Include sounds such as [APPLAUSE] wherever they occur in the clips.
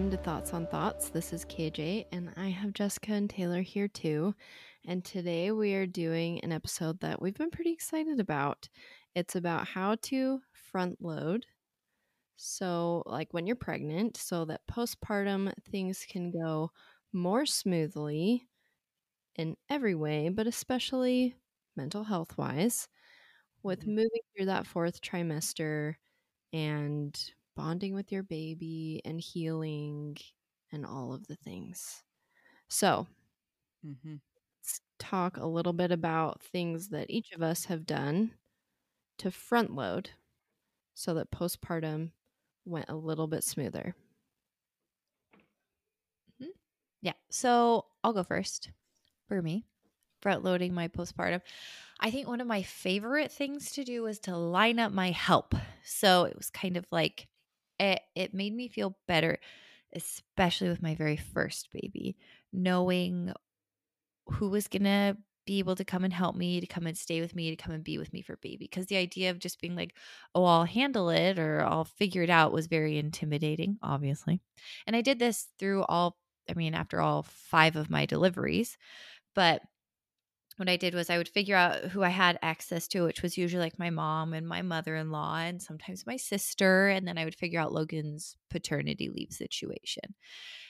Welcome to Thoughts on Thoughts. This is KJ, and I have Jessica and Taylor here too. And today we are doing an episode that we've been pretty excited about. It's about how to front load. So, like when you're pregnant, so that postpartum things can go more smoothly in every way, but especially mental health wise, with Mhm. moving through that fourth trimester and bonding with your baby and healing and all of the things. So, Mm-hmm. let's talk a little bit about things that each of us have done to front load so that postpartum went a little bit smoother. Yeah, so I'll go first for me, front loading my postpartum. I think one of my favorite things to do was to line up my help. So it was kind of like it, it made me feel better, especially with my very first baby, knowing who was going to be able to come and help me, to come and stay with me, to come and be with me for baby. Because the idea of just being like, oh, I'll handle it or I'll figure it out was very intimidating, obviously. And I did this through all, I mean, after all five of my deliveries. But what I did was I would figure out who I had access to, which was usually like my mom and my mother in law and sometimes my sister. And then I would figure out Logan's paternity leave situation.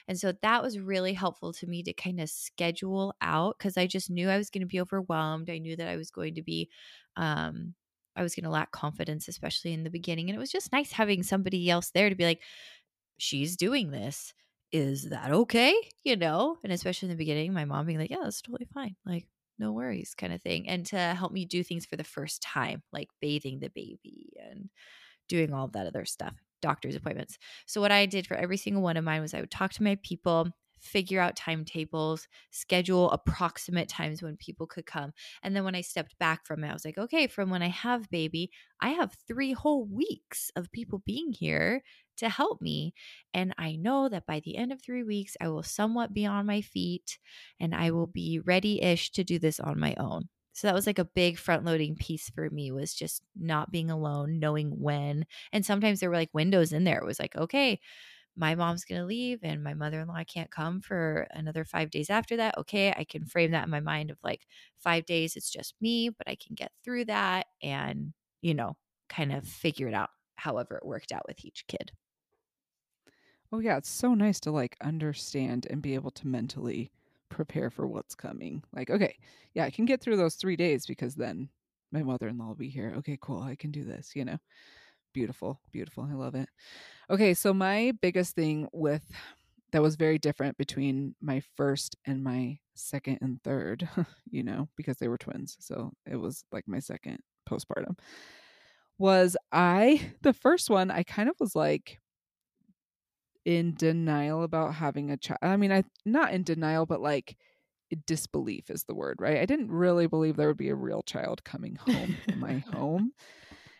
And so that was really helpful to me to kind of schedule out because I just knew I was going to be overwhelmed. I knew that I was going to be, um, I was going to lack confidence, especially in the beginning. And it was just nice having somebody else there to be like, she's doing this. Is that okay? You know, and especially in the beginning, my mom being like, yeah, that's totally fine. Like, no worries, kind of thing. And to help me do things for the first time, like bathing the baby and doing all that other stuff, doctor's appointments. So, what I did for every single one of mine was I would talk to my people, figure out timetables, schedule approximate times when people could come. And then when I stepped back from it, I was like, okay, from when I have baby, I have three whole weeks of people being here to help me. And I know that by the end of three weeks, I will somewhat be on my feet and I will be ready ish to do this on my own. So that was like a big front loading piece for me was just not being alone, knowing when. And sometimes there were like windows in there. It was like, okay, my mom's going to leave and my mother in law can't come for another five days after that. Okay, I can frame that in my mind of like five days, it's just me, but I can get through that and, you know, kind of figure it out however it worked out with each kid. Oh yeah, it's so nice to like understand and be able to mentally prepare for what's coming. Like, okay, yeah, I can get through those three days because then my mother-in-law will be here. Okay, cool, I can do this. You know, beautiful, beautiful. I love it. Okay, so my biggest thing with that was very different between my first and my second and third. [LAUGHS] You know, because they were twins, so it was like my second postpartum. Was I the first one? I kind of was like in denial about having a child. I mean, I not in denial, but like disbelief is the word, right? I didn't really believe there would be a real child coming home to my [LAUGHS] home.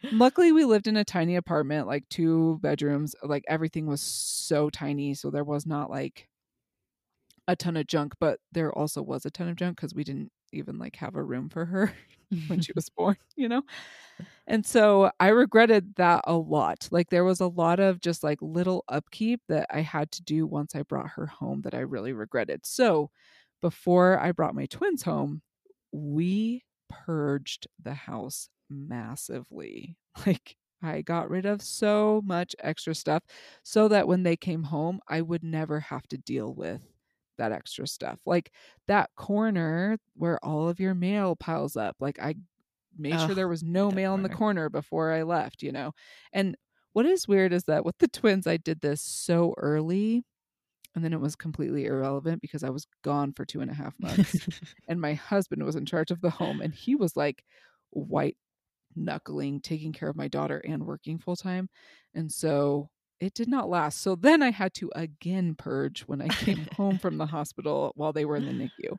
Luckily, we lived in a tiny apartment, like two bedrooms. Like everything was so tiny, so there was not like a ton of junk, but there also was a ton of junk because we didn't even like have a room for her [LAUGHS] when she was born, you know? And so I regretted that a lot. Like there was a lot of just like little upkeep that I had to do once I brought her home that I really regretted. So before I brought my twins home, we purged the house massively. [LAUGHS] Like I got rid of so much extra stuff so that when they came home, I would never have to deal with that extra stuff. Like that corner where all of your mail piles up. Like I made sure there was no mail in the corner. corner before I left, you know. And what is weird is that with the twins I did this so early and then it was completely irrelevant because I was gone for two and a half months [LAUGHS] and my husband was in charge of the home and he was like white knuckling, taking care of my daughter and working full time. And so it did not last. So then I had to again purge when I came home from the [LAUGHS] hospital while they were in the NICU.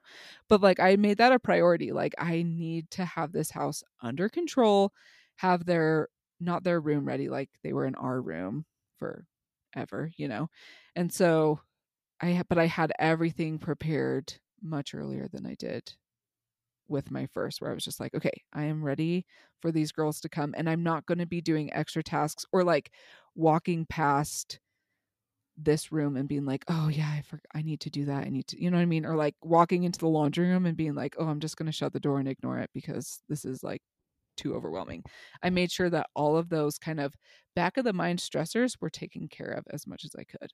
But like I made that a priority. Like I need to have this house under control, have their not their room ready like they were in our room forever, you know. And so I but I had everything prepared much earlier than I did with my first where I was just like, okay, I am ready for these girls to come and I'm not going to be doing extra tasks or like walking past this room and being like, "Oh yeah, I for- I need to do that. I need to." You know what I mean? Or like walking into the laundry room and being like, "Oh, I'm just going to shut the door and ignore it because this is like too overwhelming." I made sure that all of those kind of back of the mind stressors were taken care of as much as I could.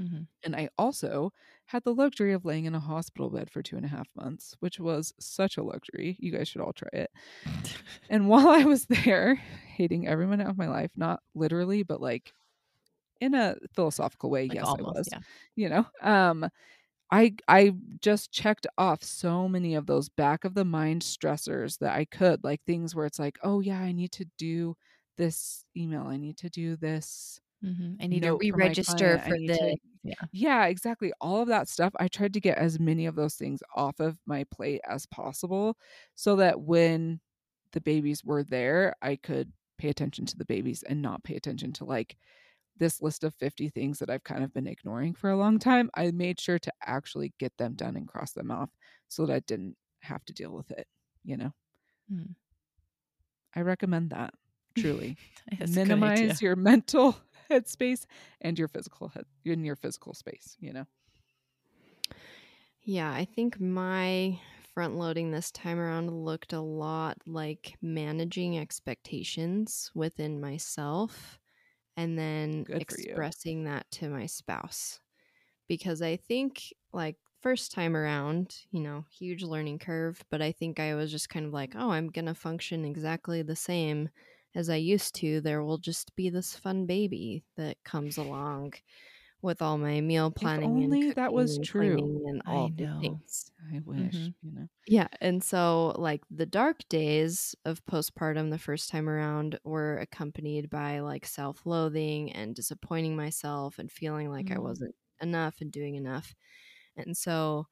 Mm-hmm. And I also had the luxury of laying in a hospital bed for two and a half months, which was such a luxury. You guys should all try it. [LAUGHS] And while I was there, hating every minute of my life, not literally, but like in a philosophical way, Like yes, almost, I was. yeah. You know, um, I I just checked off so many of those back of the mind stressors that I could, like things where it's like, oh yeah, I need to do this email, I need to do this Mm-hmm. I need to re-register I for the yeah. yeah, exactly. All of that stuff. I tried to get as many of those things off of my plate as possible so that when the babies were there, I could pay attention to the babies and not pay attention to like this list of 50 things that I've kind of been ignoring for a long time. I made sure to actually get them done and cross them off so that I didn't have to deal with it, you know. Hmm. I recommend that truly [LAUGHS] That's a good minimize your mental headspace and your physical head in your physical space you know Yeah, I think my front loading this time around looked a lot like managing expectations within myself and then Good expressing that to my spouse. Because I think, like, first time around, you know, huge learning curve, but I think I was just kind of like, oh, I'm going to function exactly the same as I used to. There will just be this fun baby that comes along with all my meal planning only and that was true. and I all the know. things. i wish Mhm. you know Yeah, and so like the dark days of postpartum the first time around were accompanied by like self-loathing and disappointing myself and feeling like I Mm. wasn't enough and doing enough. And so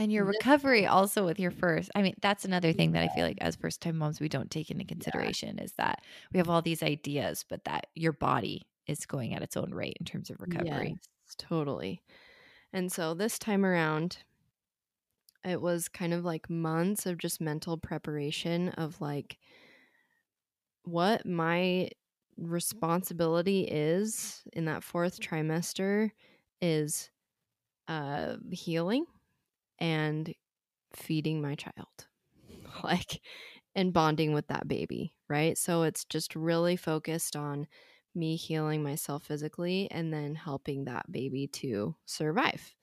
And your recovery also with your first. I mean, that's another thing that I feel like as first time moms we don't take into consideration is that we have all these ideas, but that your body is going at its own rate in terms of recovery. Yes, totally. And so this time around, it was kind of like months of just mental preparation of like what my responsibility is in that fourth trimester is uh healing and feeding my child [LAUGHS] like and bonding with that baby right so it's just really focused on me healing myself physically and then helping that baby to survive.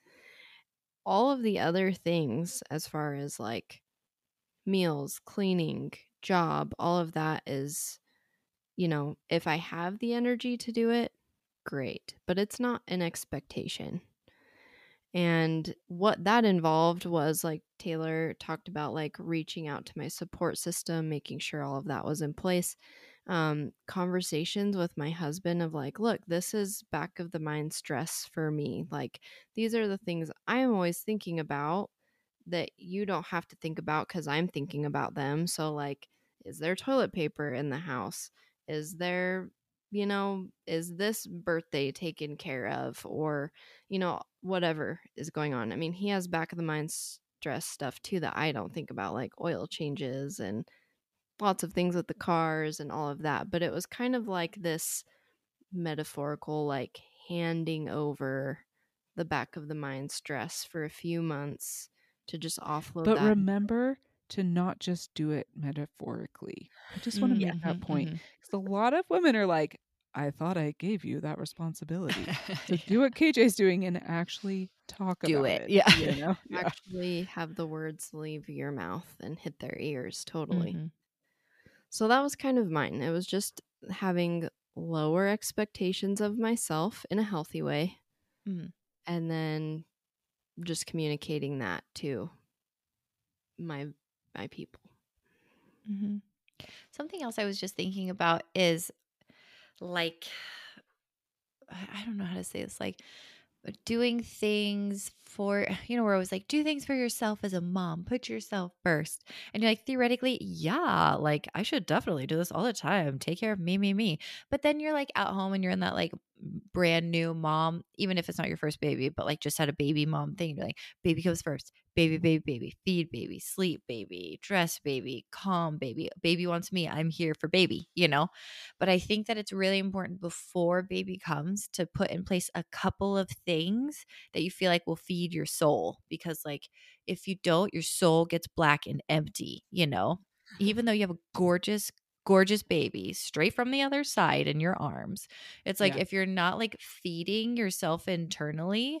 All of the other things, as far as like meals, cleaning, job, all of that is, you know, if I have the energy to do it, great, but it's not an expectation. And what that involved was like Taylor talked about, like reaching out to my support system, making sure all of that was in place um, conversations with my husband of like, look, this is back of the mind stress for me. Like, these are the things I am always thinking about that you don't have to think about because I'm thinking about them. So, like, is there toilet paper in the house? Is there, you know, is this birthday taken care of? Or, you know, whatever is going on. I mean, he has back of the mind stress stuff too that I don't think about, like oil changes and lots of things with the cars and all of that. But it was kind of like this metaphorical, like handing over the back of the mind stress for a few months to just offload but that. remember to not just do it metaphorically i just want to Mm, make that mhm, point because a lot of women are like i thought i gave you that responsibility [LAUGHS] to Yeah. do what kj's doing and actually talk Do about it, it, yeah. you know [LAUGHS] yeah. actually have the words leave your mouth and hit their ears totally. Mhm. So that was kind of mine. It was just having lower expectations of myself in a healthy way Mhm. and then just communicating that to my my people. Mhm. Something else I was just thinking about is like [SIGHS] I don't know how to say this like doing things for [SIGHS] you know where I was like do things for yourself as a mom put yourself first and you're like theoretically yeah like I should definitely do this all the time take care of me me me but then you're like at home and you're in that like brand new mom even if it's not your first baby but like just had a baby mom thing you're like baby comes first baby, mm-hmm. baby, baby, feed baby, sleep baby, dress baby, calm baby. Baby wants me. I'm here for baby, you know? But I think that it's really important before baby comes to put in place a couple of things that you feel like will feed your soul. Because, like, if you don't, your soul gets black and empty, you know? Mm-hmm. Even though you have a gorgeous, gorgeous baby straight from the other side in your arms. It's like Yeah. if you're not like feeding yourself internally,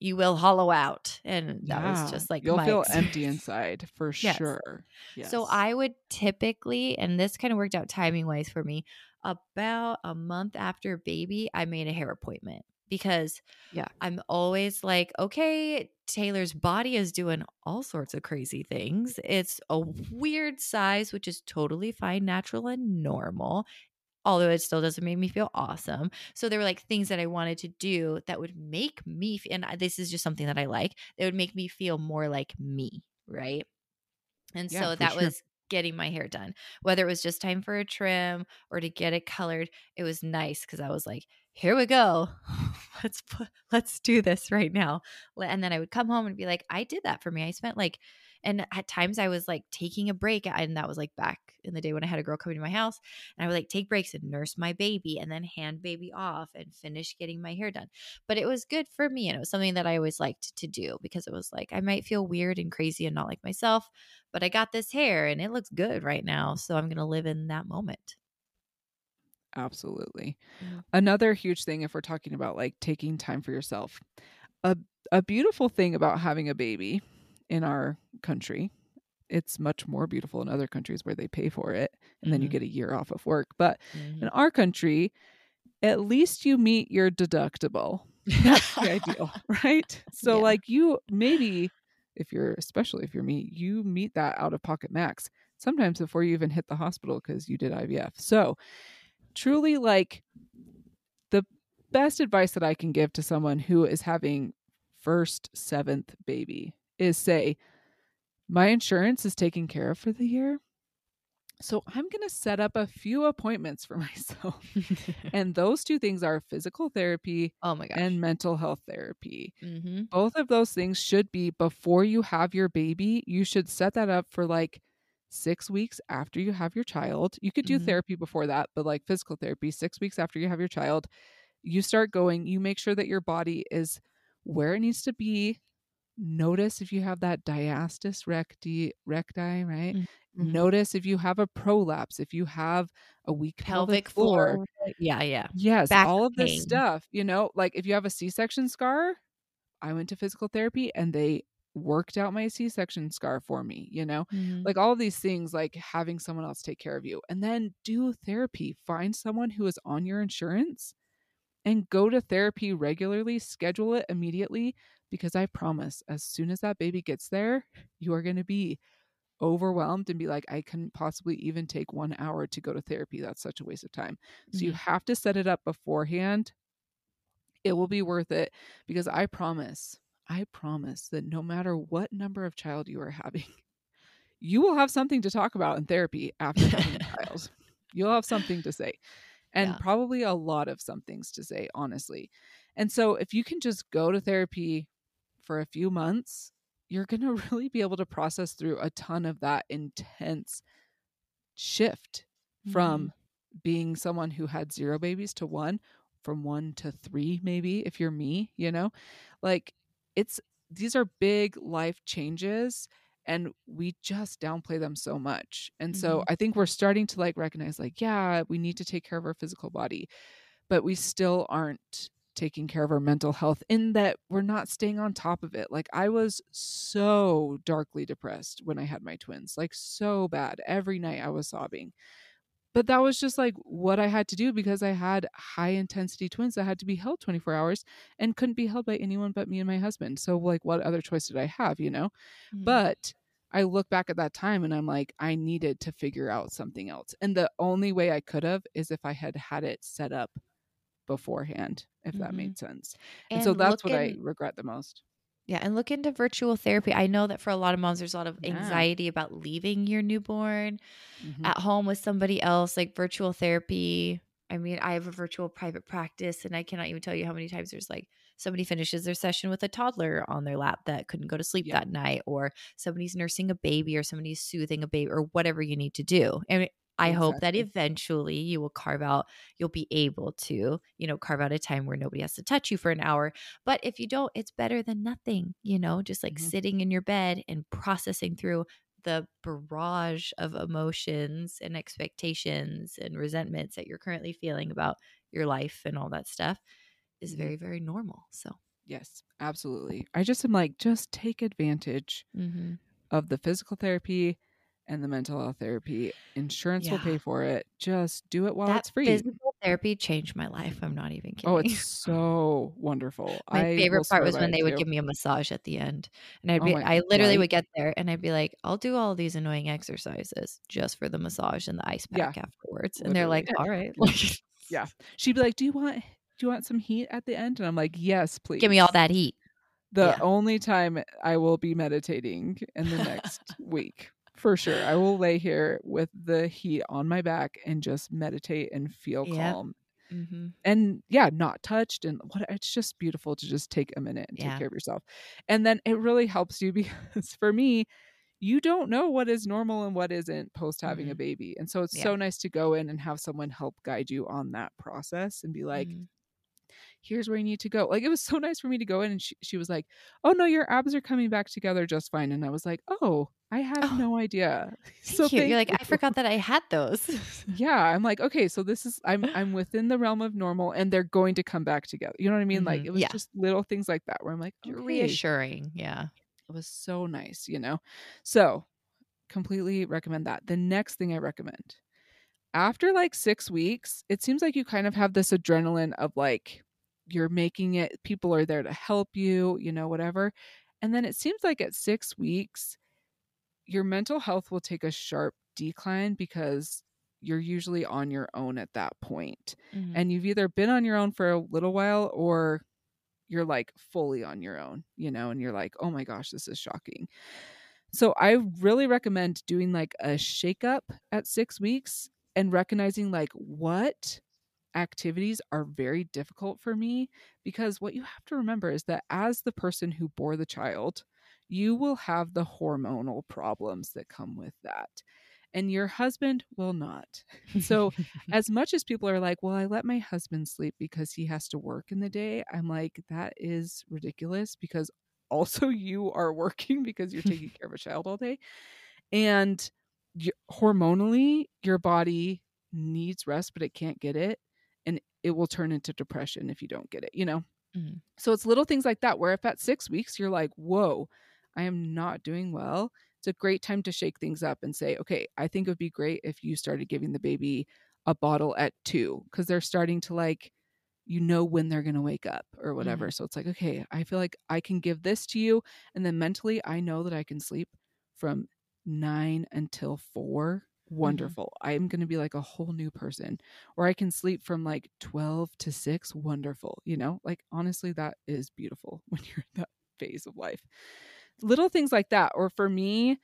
you will hollow out. And that was just like you'll feel experience. empty inside for Yes. sure. So I would typically, and this kind of worked out timing wise for me, about a month after baby, I made a hair appointment because Yeah. I'm always like, okay, Taylor's body is doing all sorts of crazy things. It's a weird size, which is totally fine, natural, and normal. Although it still doesn't make me feel awesome. So there were like things that I wanted to do that would make me, and this is just something that I like, it would make me feel more like me, right? And Yeah, so that sure. was getting my hair done. Whether it was just time for a trim or to get it colored, it was nice because I was like, here we go. [LAUGHS] Let's let's do this right now. And then I would come home and be like, I did that for me. I spent like, and at times I was like taking a break, and that was like back in the day when I had a girl coming to my house, and I would like take breaks and nurse my baby, and then hand baby off and finish getting my hair done. But it was good for me, and it was something that I always liked to do because it was like I might feel weird and crazy and not like myself, but I got this hair and it looks good right now. So I'm to live in that moment. Absolutely. Mhm. Another huge thing if we're talking about like taking time for yourself. A a beautiful thing about having a baby in our country. It's much more beautiful in other countries where they pay for it and then you Mhm. get a year off of work. But Mhm. in our country, at least you meet your deductible. [LAUGHS] That's the ideal, [LAUGHS] right? So Yeah. like you maybe if you're especially if you're me, you meet that out of pocket max sometimes before you even hit the hospital cuz you did IVF. So truly like the best advice that I can give to someone who is having first seventh baby is say my insurance is taken care of for the year. So I'm going to set up a few appointments for [LAUGHS] myself. [LAUGHS] and those two things are physical therapy oh my gosh. and mental health therapy. mm-hmm. Both of those things should be before you have your baby. You should set that up for like six weeks after you have your child. You could do Mhm. therapy before that, but like physical therapy, six weeks after you have your child, you start going, you make sure that your body is where it needs to be. Notice if you have that diastasis recti, recti, right? Mhm. Mhm. Notice if you have a prolapse, if you have a weak pelvic, Pelvic floor. floor. Yeah, yeah. Yes, Back all of this pain. stuff, you know, like if you have a C-section scar, I went to physical therapy and they worked out my C-section scar for me, you know? Mhm. Like all these things like having someone else take care of you. And then do therapy. Find someone who is on your insurance and go to therapy regularly, schedule it immediately because I promise as soon as that baby gets there, you are going to be overwhelmed and be like I couldn't possibly even take 1 hour to go to therapy. That's such a waste of time. So you Mhm. have to set it up beforehand. It will be worth it because I promise, I promise that no matter what number of child you are having, [LAUGHS] you will have something to talk about in therapy after having a [LAUGHS] child. You'll have something to say. And Yeah. probably a lot of some things to say, honestly. And so if you can just go to therapy for a few months, you're going [LAUGHS] to really be able to process through a ton of that intense shift mm-hmm. from being someone who had zero babies to one, from one to three, maybe if you're me, you know, like it's these are big life changes and we just downplay them so much. And so Mhm. I think we're starting to like recognize, like, yeah, we need to take care of our physical body, but we still aren't taking care of our mental health in that we're not staying on top of it. Like I was so darkly depressed when I had my twins, like so bad. Every night I was sobbing. But that was just like what I had to do because I had high intensity twins that had to be held 24 hours and couldn't be held by anyone but me and my husband. So like what other choice did I have, you know? Mhm. But I look back at that time and I'm like, I needed to figure out something else. And the only way I could have is if I had had it set up beforehand, if that Mhm. made sense. And, so that's what I regret the most. Yeah, and look into virtual therapy. I know that for a lot of moms, there's a lot of Yeah. anxiety about leaving your newborn Mhm. at home with somebody else, like virtual therapy. I mean, I have a virtual private practice, and I cannot even tell you how many times there's like somebody finishes their session with a toddler on their lap that couldn't go to sleep Yeah. that night, or somebody's nursing a baby, or somebody's soothing a baby, or whatever you need to do. And I hope that eventually you will carve out, you'll be able to, you know, carve out a time where nobody has to touch you for an hour. But if you don't, it's better than nothing, you know, just like Mhm. sitting in your bed and processing through the barrage of emotions and expectations and resentments that you're currently feeling about your life and all that stuff is Mhm. very, very normal. So, Yes, absolutely. I just am like, just take advantage mm-hmm. of the physical therapy and the mental health therapy. Insurance will pay for it. Just do it while that it's free. physical therapy changed my life. I'm not even oh, kidding. Oh, it's so wonderful. My I favorite part was when they would too. give me a massage at the end. And I'd Oh be my- I literally right? would get there and I'd be like, I'll do all these annoying exercises just for the massage and the ice Yeah. pack afterwards. And they're like, all [LAUGHS] right. [LAUGHS] Yeah. She'd be like, "Do you want do you want some heat at the end?" And I'm like, "Yes, please." give me all that heat. The yeah. only time I will be meditating in the next [LAUGHS] week. For sure. I will lay here with the heat on my back and just meditate and feel Yep. calm. Mm-hmm. And yeah, not touched and what it's just beautiful to just take a minute and Yeah. take care of yourself. And then it really helps you [LAUGHS] because for me, you don't know what is normal and what isn't post having a Mhm. baby. And so it's Yeah. so nice to go in and have someone help guide you on that process and be like, Mhm. Here's where you need to go. Like it was so [LAUGHS] nice for me to go in and she, she was like, oh no, your abs are coming back together just fine. And I was like, oh, I had Oh, no idea. [LAUGHS] Thank you. You're like, thank I forgot that I had those. [LAUGHS] Yeah, I'm like, okay, so this is I'm [SIGHS] I'm within the realm of normal and they're going to come back together. You know what I mean? Like Mhm, it was yeah. just little things like that where I'm like, You're okay, reassuring. Yeah. it was so nice, you know? So completely recommend that. The next thing I recommend after like six weeks, it seems like you kind of have this adrenaline of like you're making it, people are there to help you, you know, whatever. And then it seems like at six weeks, your mental health will take a sharp decline because you're usually on your own at that point. Mhm. And you've either been on your own for a little while or you're like fully on your own, you know, and you're like, oh my gosh, this is shocking. So I really recommend doing like a shake up at six weeks and recognizing like what activities are very difficult for me because what you have to remember is that as the person who bore the child, you will have the hormonal problems that come with that. And your husband will not. So [LAUGHS] as much as people are like, well, I let my husband sleep because he has to work in the day, I'm like, that is ridiculous because [LAUGHS] also you are working because you're taking [LAUGHS] care of a child all day. And hormonally, your body needs rest, but it can't get it. And it will turn into depression if you don't get it, you know? Mhm. So it's little things like that where if at six weeks you're like, whoa, I am not doing well, it's a great time to shake things up and say, okay, I think it would be great if you started giving the baby a bottle at two because they're starting to like, you know, when they're going to wake up or whatever. So it's like, okay, I feel like I can give this to you. And then mentally, I know that I can sleep from nine until four. Mm-hmm. Wonderful. I'm going to be like a whole new person. Or I can sleep from like 12 to 6. Wonderful. You know, like honestly, that is beautiful [LAUGHS] when you're in that phase of life. Little things like that. Or for me,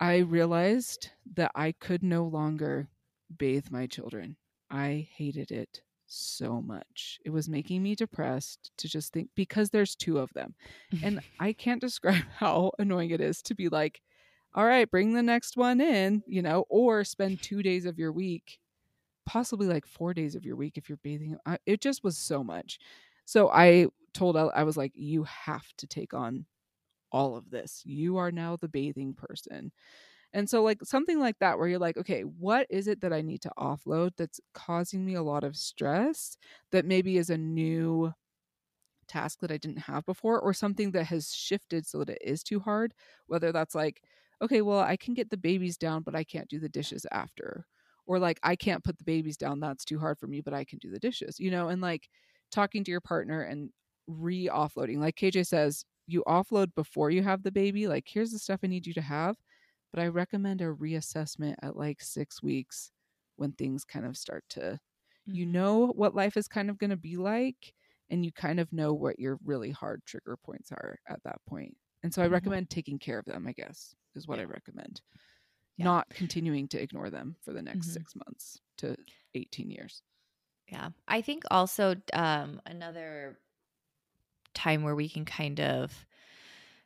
I realized that I could no longer bathe my children. I hated it so much. It was making me depressed to just think because there's two of them. And [LAUGHS] I can't describe [LAUGHS] how annoying it is to be like, all right, bring the next one in, you know, or spend two days of your week, possibly like four days of your week if you're bathing. I, it just was so much. So I told, I was like, you have to take on all of this. You are now the bathing person. And so, like, something like that, where you're like, okay, what is it that I need to offload that's causing me a lot of stress that maybe is a new task that I didn't have before, or something that has shifted so that it is too hard? Whether that's like, okay, well, I can get the babies down, but I can't do the dishes after. Or like, I can't put the babies down, that's too hard for me, but I can do the dishes, you know? And like talking to your partner and re offloading. Like KJ says, you offload before you have the baby, like here's the stuff I need you to have, but I recommend a reassessment at like 6 weeks when things kind of start to you Mhm. know what life is kind of going to be like and you kind of know what your really hard trigger points are at that point. And so I Mhm. recommend taking care of them, I guess, is what I recommend. Yeah. Not continuing to ignore them for the next Mhm. 6 months to 18 years. Yeah. I think also um, another time where we can kind of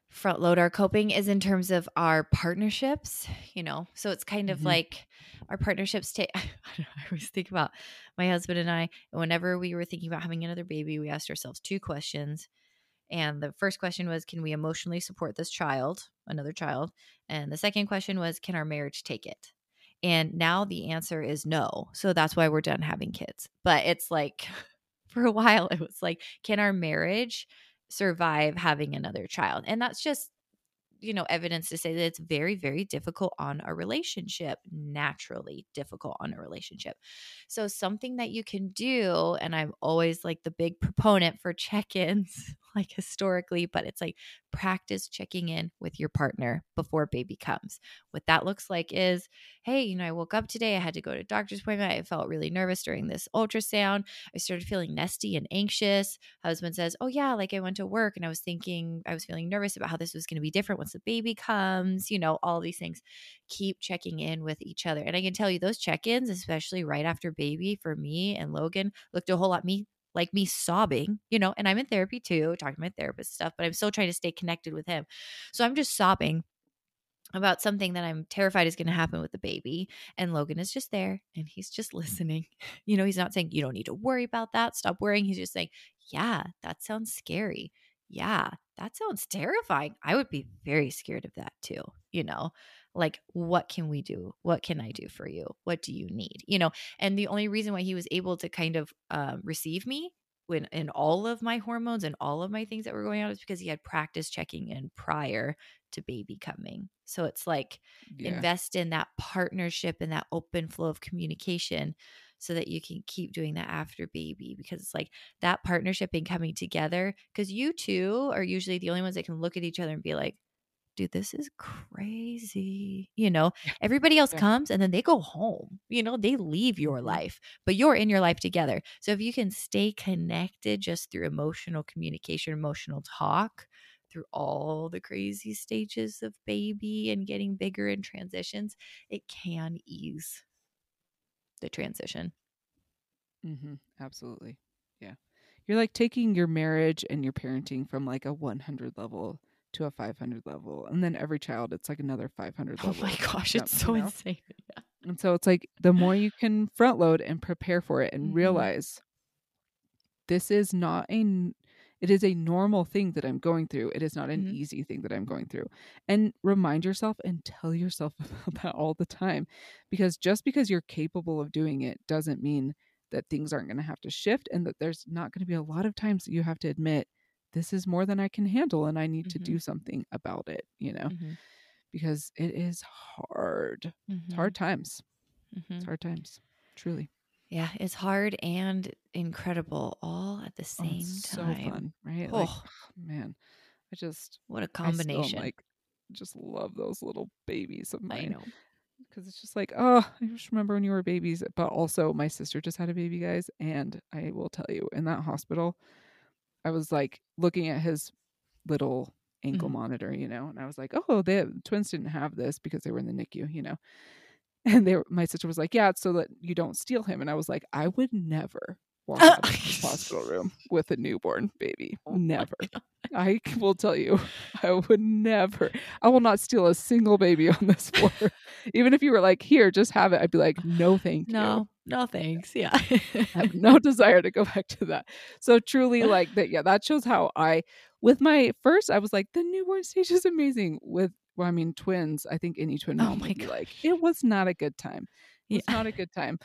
front load our coping is in terms of our partnerships, you know. So it's kind of Mhm. like our partnerships take [LAUGHS] I, I always think about my husband and I whenever we were thinking about having another baby, we asked ourselves two questions. And the first question was can we emotionally support this child, another child? And the second question was can our marriage take it? And now the answer is no. So that's why we're done having kids. But it's like [LAUGHS] for a while it was like can our marriage survive having another child? And that's just you know evidence to say that it's very very difficult on a relationship naturally difficult on a relationship so something that you can do and i'm always like the big proponent for [LAUGHS] check-ins like historically but it's like practice checking in with your partner before baby comes. What that looks like is hey you know i woke up today i had to go to doctor's appointment i felt really nervous during this ultrasound i started feeling nesty and anxious. Husband says oh yeah like i went to work and i was thinking i was feeling nervous about how this was going to be different once the baby comes you know all these things. Keep checking in with each other and i can tell you those check-ins especially right after baby for me and logan looked a whole lot me like me sobbing you know and i'm in therapy too talking to my therapist stuff but i'm still trying to stay connected with him so i'm just sobbing about something that I'm terrified is going to happen with the baby. And Logan is just there and he's just [LAUGHS] listening. You know, he's not saying, you don't need to worry about that. Stop worrying. He's just saying, yeah, that sounds scary. Yeah, that sounds terrifying. I would be very scared of that too. You know, like, what can we do? What can I do for you? What do you need? You know, and the only reason why he was able to kind of um, receive me when in all of my hormones and all of my things that were going on is because he had practice checking in prior to baby coming. So it's like Yeah. invest in that partnership and that open flow of communication so that you can keep doing that after baby because it's like that partnership and coming together because you two are usually the only ones that can look at each other and be like dude this is crazy you know? Everybody else comes and then they go home you know? They leave your Mhm. life but you're in your life together. So if you can stay connected just through emotional communication emotional talk through all the crazy stages of baby and getting bigger and transitions, it can ease the transition. Mm-hmm. Absolutely. Yeah. You're like taking your marriage and your parenting from like a 100 level to a 500 level. And then every child, it's like another 500 Oh level. my gosh, jump, it's you so know? insane. Yeah. And so it's like the more you can front load and prepare for it and Mhm. realize this is not a it is a normal thing that I'm going through. It is not an Mhm. easy thing that I'm going through. And remind yourself and tell yourself [LAUGHS] about that all the time because just because you're capable of doing it doesn't mean that things aren't going to have to shift and that there's not going to be a lot of times that you have to admit this is more than I can handle and I need to Mhm. do something about it, you know, Mhm. because it is hard. It's Mhm. hard times. It's hard times. Truly. Yeah, it's hard and incredible all at the Oh, same it's so time. fun, right? Like, Oh, man, I just what a I still combination. like just love those little babies of mine. I know. because it's just like, oh, I just remember when you were babies. But also, my sister just had a baby, guys, and I will tell you, in that hospital, I was like looking at his little ankle Mhm. monitor, you know, and I was like, oh, the twins didn't have this because they were in the NICU, you know. And they, were- my sister was like, yeah, it's so that you don't steal him. And I was like, I would never walk out of this hospital [LAUGHS] room with a newborn baby. Oh Never. [LAUGHS] I will tell you, I would never. I will not steal a single baby on this [LAUGHS] floor. Even if you were like, here, just have it, I'd be like, no, thank you. No, no thanks. Yeah. I have no desire to go back to that. So truly, like that. Yeah, that shows how I, with my first, I was like, the newborn stage is amazing. With, well, I mean, twins. I think any twin Oh mom my would be like, it was not a good time. It's Yeah. not a good time.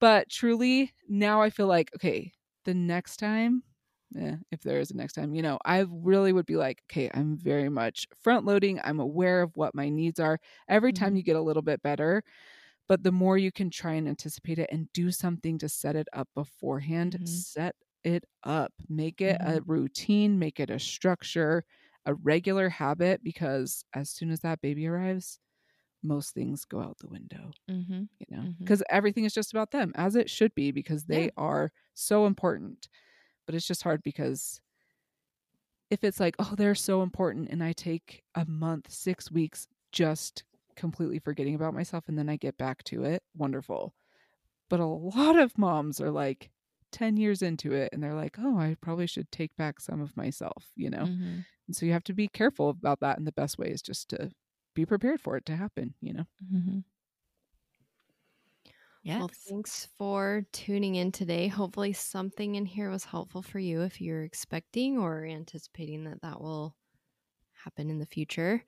But truly, now I feel like, okay, the next time, eh, if there is a next time, you know, I really would be like, okay, I'm very much front loading. I'm aware of what my needs are. Every time Mhm. you get a little bit better, but the more you can try and anticipate it and do something to set it up beforehand, Mhm. set it up, make it a routine, make it a structure. A regular habit because as soon as that baby arrives, most things go out the window, Mm-hmm. you know, because everything is just about them, as it should be, because they Yeah. are so important. But it's just hard because if it's like, oh, they're so important, and I take a month, six weeks just completely forgetting about myself, and then I get back to it, wonderful. But a lot of moms are like 10 years into it, and they're like, oh, I probably should take back some of myself, you know? Mm-hmm. And so you have to be careful about that. And the best way is just to be prepared for it to happen, you know? Mm-hmm. Yes. Well, thanks for tuning in today. Hopefully, something in here was helpful for you if you're expecting or anticipating that that will happen in the future.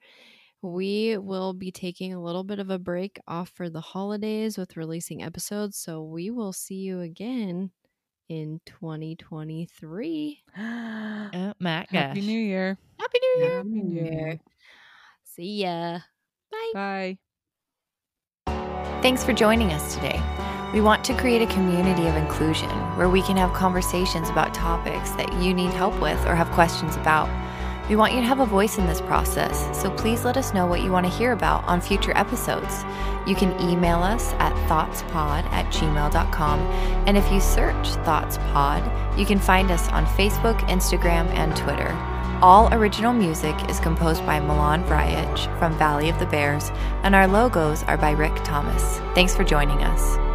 We will be taking a little bit of a break off for the holidays with releasing episodes. So, we will see you again in 2023. oh my gosh. Happy New Year. Happy New Year. Happy New Year. See ya. Bye. Bye. Thanks for joining us today. We want to create a community of inclusion where we can have conversations about topics that you need help with or have questions about. We want you to have a voice in this process, so please let us know what you want to hear about on future episodes. You can email us at thoughtspod at gmail.com, and if you search ThoughtsPod, you can find us on Facebook, Instagram, and Twitter. All original music is composed by Milan Vrajec from Valley of the Bears, and our logos are by Rick Thomas. Thanks for joining us.